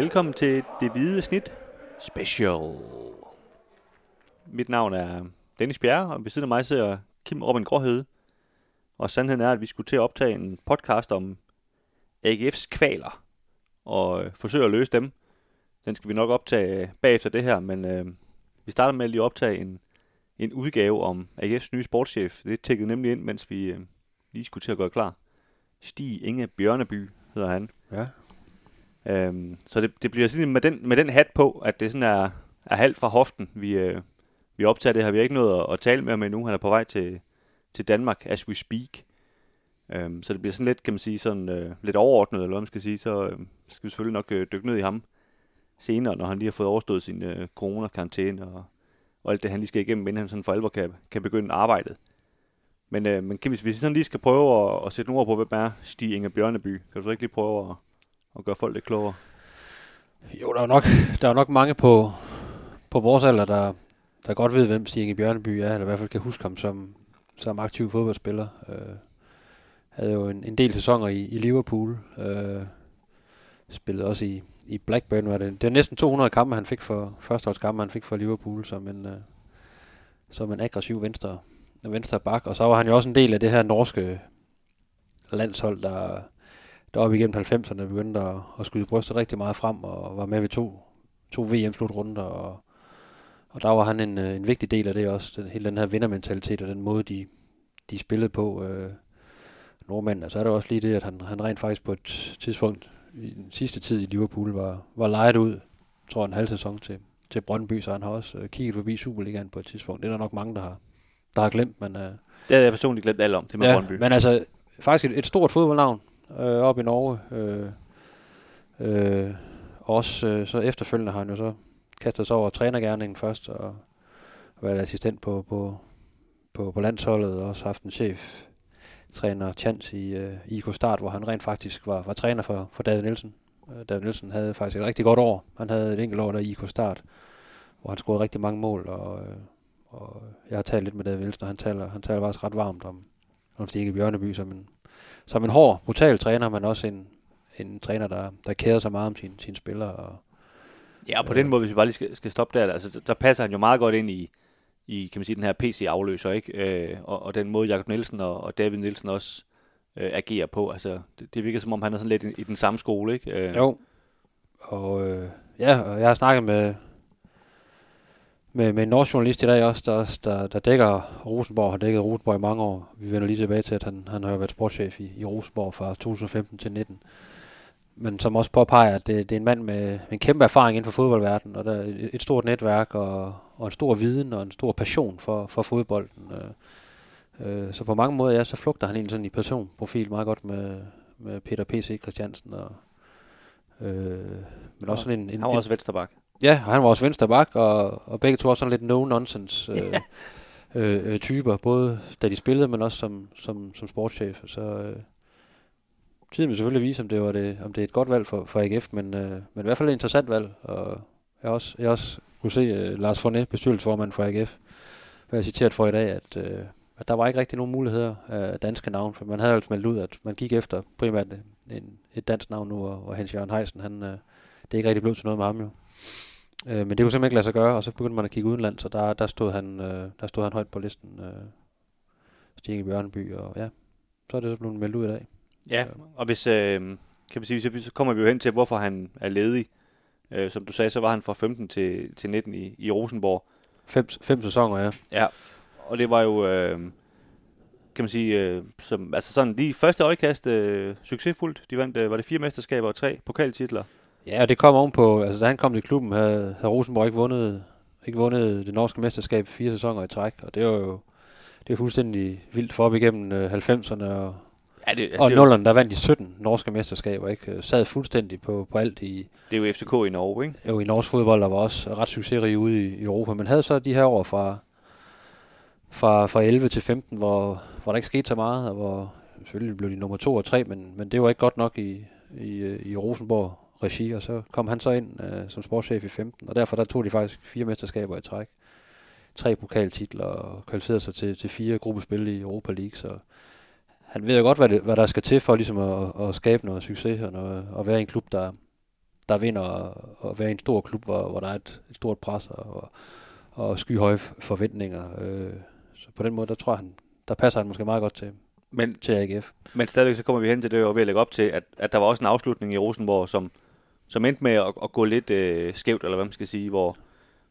Velkommen til Det Hvide Snit Special. Mit navn er Dennis Bjerre, og ved siden af mig sidder Kim Robin Gråhed. Og sandheden er, at vi skulle til at optage en podcast om AGF's kvaler, og øh, forsøge at løse dem. Den skal vi nok optage bagefter det her, men øh, vi starter med at lige optage en, en udgave om AGF's nye sportschef. Det tækkede nemlig ind, mens vi øh, lige skulle til at gøre klar. Stig Inge Bjørneby hedder han. Ja. Øhm, så det, det bliver sådan med den, med den hat på, at det sådan er, er halvt fra hoften, vi, øh, vi optager det her. Vi har ikke noget at, at tale med ham endnu. Han er på vej til, til Danmark, as we speak. Øhm, så det bliver sådan lidt, kan man sige, sådan øh, lidt overordnet, eller hvad man skal sige. Så øh, skal vi selvfølgelig nok øh, dykke ned i ham senere, når han lige har fået overstået sin øh, corona-karantæne og, og alt det, han lige skal igennem, inden han sådan for alvor kan, kan begynde arbejdet. Men, øh, men Kim, hvis vi sådan lige skal prøve at, at sætte nogle ord på, hvem er Stig Inge Bjørneby, kan du så ikke lige prøve at, og gøre folk lidt klogere? Jo, der er jo nok, der er nok mange på, på vores alder, der, der godt ved, hvem Stig Inge Bjørneby er, eller i hvert fald kan huske ham som, som aktiv fodboldspiller. Øh, havde jo en, en del sæsoner i, i Liverpool. Øh, spillede også i, i Blackburn. Var det, det var næsten 200 kampe, han fik for førsteholdskampe, han fik for Liverpool som en, øh, som en aggressiv venstre, venstre bak. Og så var han jo også en del af det her norske landshold, der, der op igennem 90'erne begyndte at, at skyde brystet rigtig meget frem, og var med ved to, to VM-slutrunder, og, og der var han en, en vigtig del af det også, den, hele den her vindermentalitet og den måde, de, de spillede på øh, nordmændene. Så er der også lige det, at han, han rent faktisk på et tidspunkt i den sidste tid i Liverpool var, var lejet ud, tror jeg, en halv sæson til, til Brøndby, så han har også øh, kigget forbi Superligaen på et tidspunkt. Det er der nok mange, der har, der har glemt, men... Øh, Det havde jeg personligt glemt alt om, det med ja, Brøndby. men altså, faktisk et, et stort fodboldnavn øh, op i Norge. Øh, øh, også øh, så efterfølgende har han jo så kastet sig over trænergærningen først, og, og været assistent på, på, på, på landsholdet, og også haft en chef træner Chance i øh, IK Start, hvor han rent faktisk var, var træner for, for David Nielsen. Øh, David Nielsen havde faktisk et rigtig godt år. Han havde et enkelt år der i IK Start, hvor han scorede rigtig mange mål, og, øh, og jeg har talt lidt med David Nielsen, og han taler, han taler faktisk ret varmt om, om Stikke Bjørneby som en, som en hård, brutal træner, men også en, en træner, der, der kæder sig meget om sine, sine spillere. Og, Ja, og på den måde, hvis vi bare lige skal, skal stoppe der, altså, der passer han jo meget godt ind i, i kan man sige, den her PC-afløser, ikke? Øh, og, og den måde, Jakob Nielsen og, og David Nielsen også øh, agerer på. Altså, det, det virker som om, han er sådan lidt i, i den samme skole, ikke? Øh, Jo. Og øh, ja, og jeg har snakket med, med, med en norsk journalist i dag også, der, der, der dækker Rosenborg, har dækket Rosenborg i mange år. Vi vender lige tilbage til, at han, han har jo været sportschef i, i Rosenborg fra 2015 til 19. Men som også påpeger, at det, det er en mand med en kæmpe erfaring inden for fodboldverdenen, og der er et, et stort netværk, og, og en stor viden, og en stor passion for, for fodbolden. Øh, øh, så på mange måder, ja, så flugter han egentlig sådan i personprofil meget godt med, med Peter P.C. Christiansen, og, øh, men også sådan en, en, han var også vensterbak. Ja, og han var også venstre bak, og, og begge to var sådan lidt no-nonsense øh, øh, øh, typer, både da de spillede, men også som, som, som sportschef. Så øh, tiden vil selvfølgelig vise, om det, var det, om det er et godt valg for, for AGF, men, øh, men i hvert fald et interessant valg. Og jeg også, jeg også kunne se øh, Lars Fornet, bestyrelsesformand for AGF, hvad jeg citeret for i dag, at, øh, at der var ikke rigtig nogen muligheder af danske navn, for man havde altså meldt ud, at man gik efter primært en, et dansk navn nu, og, og Hans Jørgen Heisen, han, øh, det er ikke rigtig blevet til noget med ham jo. Øh, men det kunne simpelthen ikke lade sig gøre, og så begyndte man at kigge udenland, så der, der, stod, han, øh, der stod han højt på listen, øh, Stig Bjørneby, og ja, så er det så blevet meldt ud i dag. Ja, og hvis, øh, kan man sige, så- så kommer vi jo hen til, hvorfor han er ledig. Øh, som du sagde, så var han fra 15 til, til 19 i, i Rosenborg. Fem, fem sæsoner, ja. Ja, og det var jo, øh, kan man sige, øh, som, altså sådan lige første øjekast øh, succesfuldt. De vandt, øh, var det fire mesterskaber og tre pokaltitler. Ja, og det kom ovenpå, altså da han kom til klubben, havde, havde Rosenborg ikke vundet, ikke vundet det norske mesterskab fire sæsoner i træk, og det var jo det er fuldstændig vildt for op igennem øh, 90'erne og, Ja, det, og er jo- 0'erne, der vandt de 17 norske mesterskaber, ikke? Øh, Sad fuldstændig på, på alt i, det er jo FCK i Norge, ikke? jo i norsk fodbold, der var også ret succesrig ude i, i Europa, men havde så de her år fra, fra, fra 11 til 15, hvor, hvor der ikke skete så meget, og hvor selvfølgelig blev de nummer to og tre, men, men det var ikke godt nok i, i, øh, i Rosenborg regi, og så kom han så ind øh, som sportschef i 15, og derfor der tog de faktisk fire mesterskaber i træk. Tre pokaltitler og kvalificerede sig til, til fire gruppespil i Europa League, så han ved jo godt, hvad, det, hvad der skal til for ligesom at, at skabe noget succes og, noget, og være en klub, der, der vinder og, være i en stor klub, hvor, hvor der er et, et stort pres og, og skyhøje forventninger. Øh, så på den måde, der tror jeg, han, der passer han måske meget godt til, men, til AGF. Men stadigvæk så kommer vi hen til det, og at lægge op til, at, at der var også en afslutning i Rosenborg, som, som endte med at, at gå lidt øh, skævt, eller hvad man skal sige, hvor,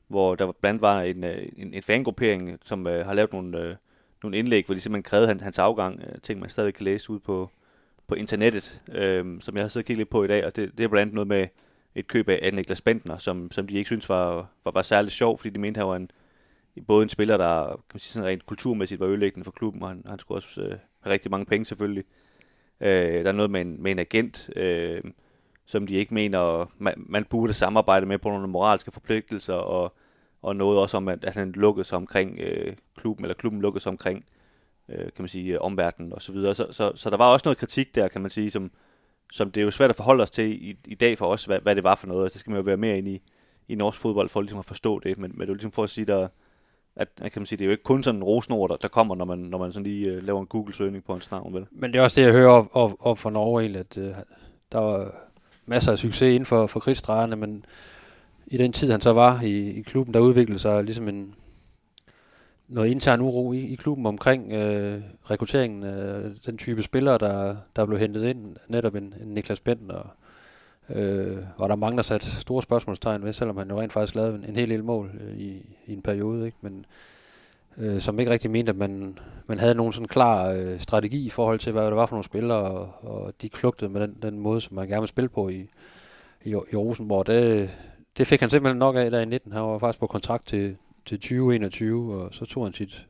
hvor der blandt var en, øh, en, en fangruppering, som øh, har lavet nogle, øh, nogle indlæg, hvor de simpelthen krævede hans, hans afgang. Øh, ting, man stadig kan læse ud på, på internettet, øh, som jeg har siddet og kigget lidt på i dag, og det, det er blandt andet noget med et køb af Niklas Bentner, som, som de ikke synes var, var, var særlig sjov, fordi de mente, han var en, både en spiller, der kan man sige, sådan rent kulturmæssigt var ødelæggende for klubben, og han, han skulle også øh, have rigtig mange penge selvfølgelig. Øh, der er noget med en, med en agent, øh, som de ikke mener, man, man burde samarbejde med på nogle moralske forpligtelser, og, og noget også om, at, at han lukkede sig omkring øh, klubben, eller klubben lukkede sig omkring, øh, kan man sige, omverdenen og så videre. Så, så, så der var også noget kritik der, kan man sige, som, som det er jo svært at forholde os til i, i dag for os, hvad, hvad det var for noget. Altså, det skal man jo være mere ind i, i norsk fodbold for ligesom at forstå det, men, men det er jo ligesom for at sige, der, at kan man sige, det er jo ikke kun sådan en rosenord, der, der kommer, når man, når man sådan lige uh, laver en Google-søgning på en navn. Vel? Men det er også det, jeg hører op, op, op fra Norge egentlig, at uh, der var masser af succes inden for, for krigsdrejerne, men i den tid, han så var i, i klubben, der udviklede sig ligesom en, noget intern uro i, i klubben omkring øh, rekrutteringen af den type spillere, der, der blev hentet ind. Netop en, en Niklas Bent, og, øh, og der mange, der sat store spørgsmålstegn ved, selvom han jo rent faktisk lavede en, en hel del mål øh, i, i en periode. Ikke? Men øh, som ikke rigtig mente, at man, man havde nogen sådan klar øh, strategi i forhold til, hvad det var for nogle spillere, og, og de klugtede med den, den måde, som man gerne vil spille på i, i, i Rosenborg. Det, det fik han simpelthen nok af der i 19. Han var faktisk på kontrakt til, til 2021, og så tog han sit,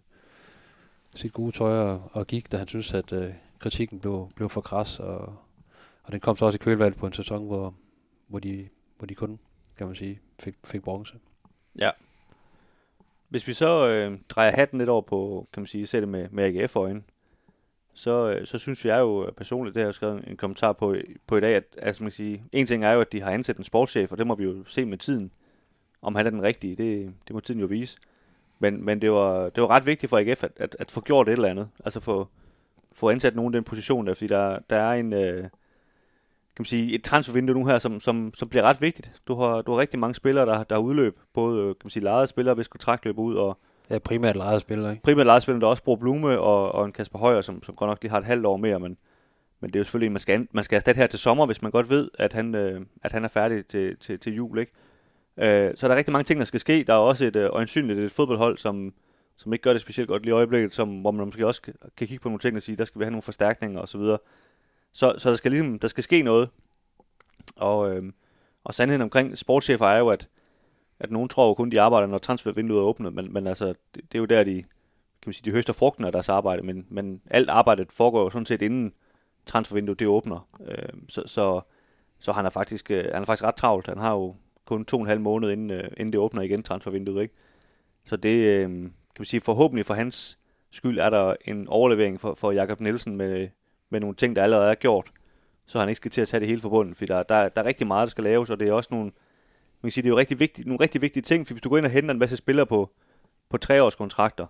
sit gode tøj og, og gik, da han synes at øh, kritikken blev, blev for kras, og, og den kom så også i kølvalget på en sæson, hvor, hvor, de, hvor de kun, kan man sige, fik, fik bronze. Ja. Hvis vi så øh, drejer hatten lidt over på, kan man sige, sætte med, med AGF-øjne, så, øh, så synes jeg jo personligt, det har jeg skrevet en kommentar på, på i dag, at altså, man kan sige, en ting er jo, at de har ansat en sportschef, og det må vi jo se med tiden om han er den rigtige, det, det må tiden jo vise. Men, men det, var, det var ret vigtigt for AGF at, at, at få gjort et eller andet. Altså få, få ansat nogen i den position der, fordi der, der er en, øh, kan man sige, et transfervindue nu her, som, som, som bliver ret vigtigt. Du har, du har rigtig mange spillere, der, der udløb. Både kan man sige, lejede spillere, hvis kontrakt løber ud, og Ja, primært lejede spillere, ikke? Primært lejede spillere, der også bruger Blume og, og en Kasper Højer, som, som godt nok lige har et halvt år mere, men, men det er jo selvfølgelig, man skal, man skal erstatte her til sommer, hvis man godt ved, at han, øh, at han er færdig til, til, til jul, ikke? Øh, så der er rigtig mange ting, der skal ske. Der er også et øh, øjensynligt et fodboldhold, som, som ikke gør det specielt godt lige i øjeblikket, som, hvor man måske også kan, kan kigge på nogle ting og sige, der skal vi have nogle forstærkninger osv. Så, så, der skal ligesom, der skal ske noget. Og, øh, og sandheden omkring sportschefer er jo, at, at nogen tror jo kun, de arbejder, når transfervinduet er åbnet, men, men altså, det, det, er jo der, de, kan man sige, de høster frugten af deres arbejde, men, men alt arbejdet foregår jo sådan set inden transfervinduet det åbner. Øh, så, så, så han er faktisk, øh, han er faktisk ret travlt. Han har jo kun to og en halv måned, inden, øh, inden det åbner igen, transfervinduet. Ikke? Så det, øh, kan man sige, forhåbentlig for hans skyld er der en overlevering for, for Jakob Nielsen med, med nogle ting, der allerede er gjort, så han ikke skal til at tage det hele forbundet, for der, der, der er rigtig meget, der skal laves, og det er også nogle, man kan sige, det er jo rigtig vigtigt, nogle rigtig vigtige ting, for hvis du går ind og henter en masse spillere på, på treårskontrakter,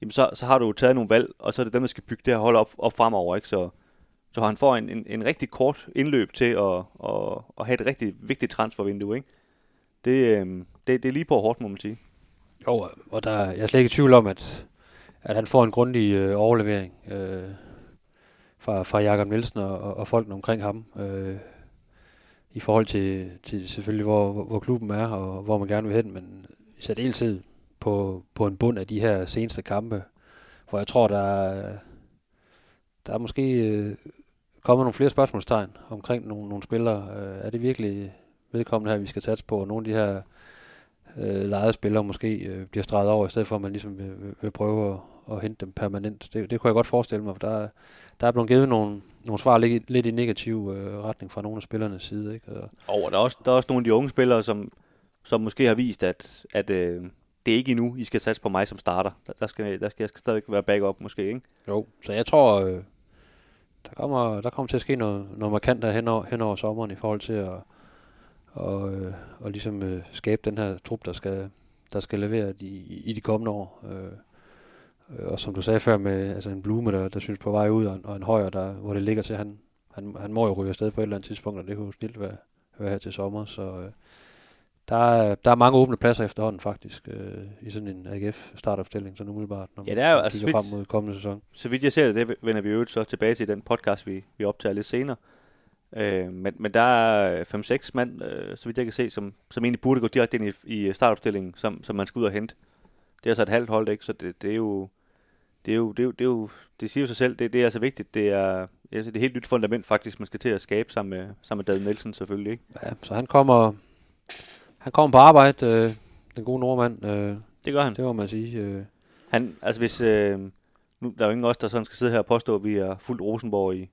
jamen så, så har du jo taget nogle valg, og så er det dem, der skal bygge det her hold op, op fremover, ikke? Så, så han får en, en, en rigtig kort indløb til at, at, at have et rigtig vigtigt transfervindue, ikke? det, øhm, det, det er lige på hårdt, må man sige. Jo, og der, jeg er slet ikke i tvivl om, at, at han får en grundig øh, overlevering øh, fra, fra Jakob Nielsen og, og, og folkene omkring ham. Øh, I forhold til, til selvfølgelig, hvor, hvor, hvor klubben er og hvor man gerne vil hen, men i særdeleshed på, på en bund af de her seneste kampe, hvor jeg tror, der er, der er måske øh, kommet nogle flere spørgsmålstegn omkring nogle, nogle spillere. Øh, er det virkelig vedkommende her, vi skal satse på, og nogle af de her øh, lejede spillere måske øh, bliver streget over, i stedet for at man ligesom vil, vil, vil prøve at, at hente dem permanent. Det, det kunne jeg godt forestille mig, for der, der er blevet givet nogle, nogle svar lidt, lidt i negativ øh, retning fra nogle af spillernes side. Ikke? Og, og der, er også, der er også nogle af de unge spillere, som, som måske har vist, at, at øh, det er ikke endnu, I skal satse på mig som starter. Der, der, skal, der skal jeg skal stadig være backup måske, ikke? Jo, så jeg tror, øh, der, kommer, der kommer til at ske noget, noget markant der hen over, hen over sommeren i forhold til at og, øh, og ligesom øh, skabe den her trup, der skal, der skal levere de, i, de kommende år. Øh, og som du sagde før med altså en Blume, der, der synes på vej ud, og en, og en højre, der, hvor det ligger til, han, han, han må jo ryge afsted på et eller andet tidspunkt, og det kunne jo snilt være, høre her til sommer. Så øh, der, er, der er mange åbne pladser efterhånden faktisk øh, i sådan en AGF startopstilling, så umiddelbart, når Ja, det er jo man altså kigger frem mod kommende sæson. Så vidt jeg ser det, det vender vi jo så tilbage til den podcast, vi, vi optager lidt senere. Øh, men, men der er 5-6 mand, øh, så vidt jeg kan se, som, som egentlig burde gå direkte ind i, i startopstillingen, som, som man skal ud og hente. Det er altså et halvt hold, ikke? Så det, det er jo... Det, er jo, det, er jo, det, er jo, det siger jo sig selv, det, det er altså vigtigt. Det er, altså, det er et helt nyt fundament faktisk, man skal til at skabe sammen med, sammen med David Nielsen selvfølgelig. Ikke? Ja, så han kommer, han kommer på arbejde, øh, den gode nordmand, øh, Det gør han. det må man sige. Øh, Han, altså hvis, øh, nu, der er jo ingen af os, der sådan skal sidde her og påstå, at vi har fuldt Rosenborg i,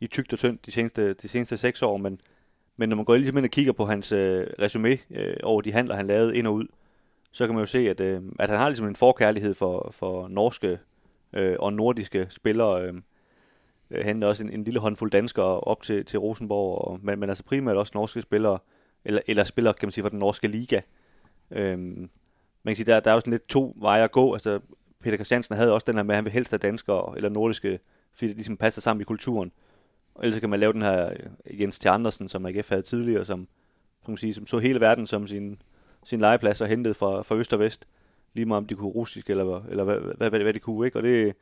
i tygt og tyndt de seneste, de seneste seks år, men, men når man går ligesom ind og kigger på hans øh, resume øh, over de handler, han lavede ind og ud, så kan man jo se, at, øh, at han har ligesom en forkærlighed for, for norske øh, og nordiske spillere. Øh, øh hente også en, en lille håndfuld danskere op til, til Rosenborg, og, men, men altså primært også norske spillere, eller, eller spillere, kan man sige, fra den norske liga. Øh, man kan sige, der, der er jo sådan lidt to veje at gå. Altså, Peter Christiansen havde også den her med, at han vil helst have danskere eller nordiske, fordi det ligesom passer sammen i kulturen. Og ellers kan man lave den her øh, Jens T. Andersen, som AGF havde tidligere, som, som, man sige, som så hele verden som sin, sin legeplads og hentede fra, fra øst og vest. Lige meget om de kunne russisk, eller, eller hvad, hvad, hvad, hvad de kunne. Ikke? Og det,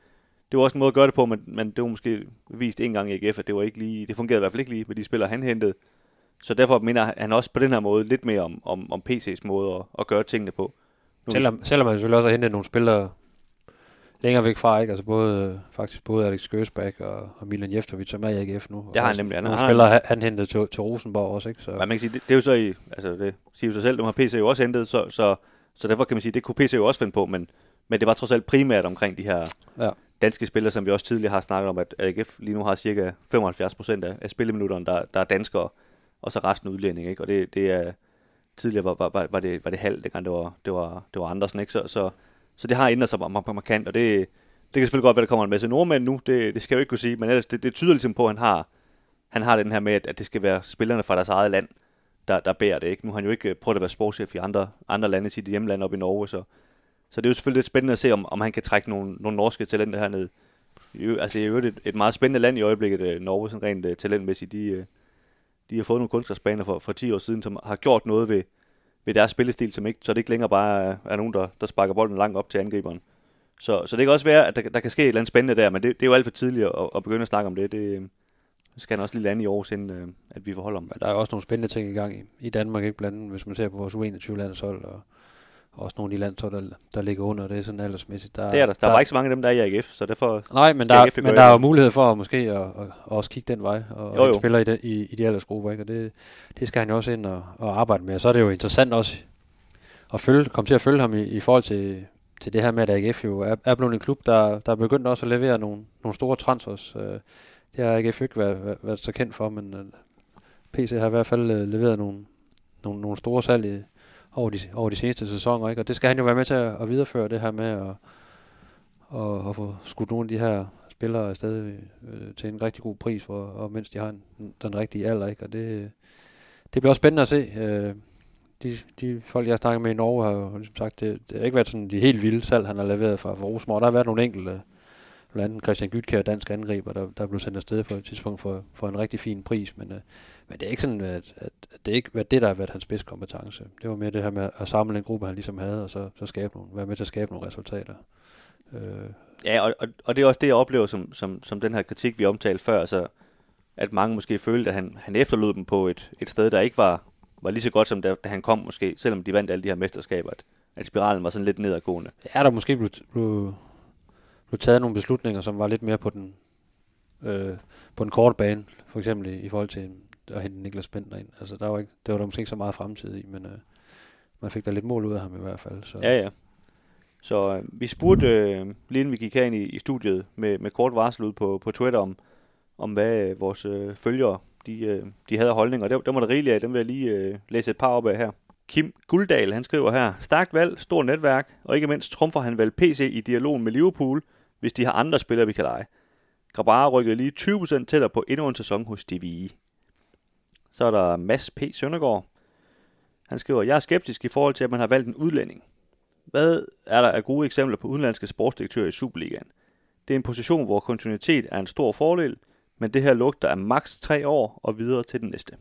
det var også en måde at gøre det på, men, men det var måske vist en gang i AGF, at det, var ikke lige, det fungerede i hvert fald ikke lige med de spillere, han hentede. Så derfor minder han også på den her måde lidt mere om, om, om PC's måde at, at gøre tingene på. Nu- selvom, selvom man selvfølgelig også har hentet nogle spillere længere væk fra, ikke? Altså både, faktisk både Alex Gøsbæk og, og Milan Jeftovic, som er i AGF nu. Det har han nemlig. Han Nogle har- spillere, han, han hentede til, til Rosenborg også, ikke? Så, Men man kan sige, det, det er jo så i, altså det siger jo sig selv, det har PC jo også hentet, så, så, så derfor kan man sige, det kunne PC jo også finde på, men, men det var trods alt primært omkring de her Ja. danske spillere, som vi også tidligere har snakket om, at AGF lige nu har cirka 75 procent af, af spilleminutterne, der, der er danskere, og så resten udlænding, ikke? Og det, det er, tidligere var, var, var, var, det, var det halvt, dengang det var, det var, det var Andersen, ikke? Så, så, så det har ændret sig mar- mar- markant, og det, det kan selvfølgelig godt være, at der kommer en masse nordmænd nu, det, det skal jeg jo ikke kunne sige, men ellers, det, det tyder ligesom på, at han har, han har den her med, at, at det skal være spillerne fra deres eget land, der, der bærer det. Ikke? Nu har han jo ikke øh, prøvet at være sportschef i andre, andre lande, sit hjemland op i Norge, så, så det er jo selvfølgelig lidt spændende at se, om, om han kan trække nogle, nogle norske talenter herned. Altså, det er jo et, et meget spændende land i øjeblikket, øh, Norge, sådan rent øh, talentmæssigt. De, de har fået nogle kunstgræsbaner for, for 10 år siden, som har gjort noget ved, ved deres spillestil, som ikke, så det ikke længere bare er, er nogen, der, der sparker bolden langt op til angriberen. Så, så det kan også være, at der, der kan ske et eller andet spændende der, men det, det er jo alt for tidligt at, at begynde at snakke om det. Det skal han også lige lande i Aarhus, inden øh, at vi forholder om. Men der er også nogle spændende ting i gang i, i Danmark, ikke blandt andet, hvis man ser på vores U21-landshold, og også nogle af de landshold, der, der ligger under, det er sådan aldersmæssigt. Der, Det er der. Der var ikke så mange af dem, der er i AGF, så derfor... Nej, men der, AGF men der er jo mulighed for at måske at, at, at også kigge den vej, og, Jo, og jo. spiller i, de, i, i de aldersgrupper, ikke? og det, det skal han jo også ind og, og arbejde med. Og så er det jo interessant også at følge, komme til at følge ham i, i forhold til, til det her med, at AGF jo er, er blevet en klub, der, der er begyndt også at levere nogle, nogle store transfers. Øh, det har AGF ikke været, været, været så kendt for, men øh, PC har i hvert fald øh, leveret nogle, nogle, nogle store salg i, over, de, over de seneste sæsoner, ikke? og det skal han jo være med til at, at videreføre, det her med at, at, at få skudt nogle af de her spillere afsted øh, til en rigtig god pris, for, og mens de har en, den rigtige alder, ikke? og det, øh, det bliver også spændende at se. Øh, de, de folk, jeg snakker med i Norge, har jo ligesom sagt, det, det har ikke været sådan de helt vilde salg, han har leveret fra, fra Rosenborg. Der har været nogle enkelte, blandt andet Christian Gytkær, dansk angriber, der, der blev sendt afsted på et tidspunkt for, for en rigtig fin pris, men, øh, men det er ikke sådan, at, at, at det er ikke været det, der har været hans spidskompetence. Det var mere det her med at samle en gruppe, han ligesom havde, og så, så skabe nogle, være med til at skabe nogle resultater. Øh, Ja, og, og, og det er også det, jeg oplever som, som, som den her kritik, vi omtalte før, altså, at mange måske følte, at han, han efterlod dem på et, et sted, der ikke var, var lige så godt, som da, da han kom måske, selvom de vandt alle de her mesterskaber, at, at spiralen var sådan lidt nedadgående. er der måske blevet, blevet, jo taget nogle beslutninger, som var lidt mere på den, øh, på den korte bane, for eksempel i, i forhold til at hente Niklas Bentner ind. Altså, der var ikke, det var der måske ikke så meget fremtid i, men øh, man fik da lidt mål ud af ham i hvert fald. Så. Ja, ja. Så øh, vi spurgte, øh, lige inden vi gik herind i, i studiet, med, med kort varsel ud på, på Twitter, om, om hvad øh, vores øh, følgere de, øh, de havde holdninger. Der, der var der rigeligt af, dem vil jeg lige øh, læse et par op af her. Kim Guldal, han skriver her, stærkt valg, stort netværk, og ikke mindst trumfer han vel PC i dialogen med Liverpool, hvis de har andre spillere, vi kan lege. Grabara rykkede lige 20% tættere på endnu en sæson hos DVI. Så er der Mads P. Søndergaard. Han skriver, jeg er skeptisk i forhold til, at man har valgt en udlænding. Hvad er der af gode eksempler på udenlandske sportsdirektører i Superligaen? Det er en position, hvor kontinuitet er en stor fordel, men det her lugter af maks 3 år og videre til den næste.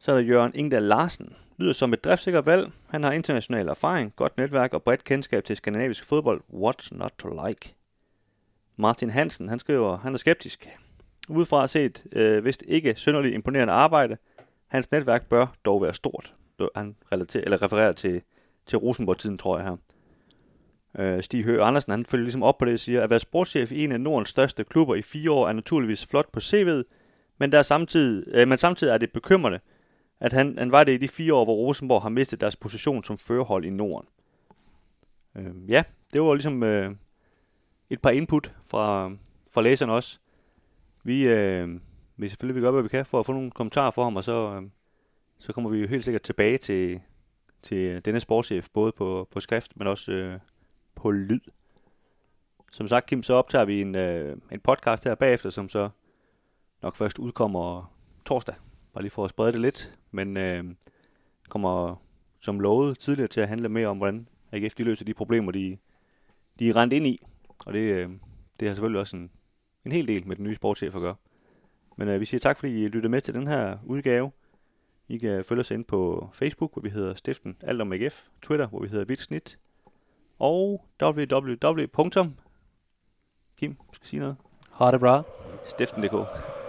Så er der Jørgen Ingdal Larsen. Lyder som et driftsikkert valg. Han har international erfaring, godt netværk og bredt kendskab til skandinavisk fodbold. What's not to like? Martin Hansen, han skriver, han er skeptisk. Udefra set, øh, vist ikke synderligt imponerende arbejde. Hans netværk bør dog være stort. Han relaterer, eller refererer til, til Rosenborg-tiden, tror jeg her. Øh, Stig Høgh Andersen, han følger ligesom op på det og siger, at være sportschef i en af Nordens største klubber i fire år er naturligvis flot på CV'et, men, der er samtidig, øh, men samtidig er det bekymrende, at han, han var det i de fire år, hvor Rosenborg har mistet deres position som førerhold i Norden. Øh, ja, det var ligesom øh, et par input fra, fra læserne også. Vi øh, vil selvfølgelig gøre, hvad vi kan for at få nogle kommentarer for ham, og så, øh, så kommer vi jo helt sikkert tilbage til, til denne sportschef, både på, på skrift, men også øh, på lyd. Som sagt, Kim, så optager vi en, øh, en podcast her bagefter, som så nok først udkommer torsdag. Bare lige for at sprede det lidt. Men øh, kommer som lovet tidligere til at handle mere om, hvordan AGF de løser de problemer, de, de er rent ind i. Og det, øh, det har selvfølgelig også en, en hel del med den nye sportschef at gøre. Men øh, vi siger tak, fordi I lyttede med til den her udgave. I kan følge os ind på Facebook, hvor vi hedder Stiften Alt om AGF, Twitter, hvor vi hedder Vitsnit, og www. Kim, du skal sige noget? Ha det bra. Stiften.dk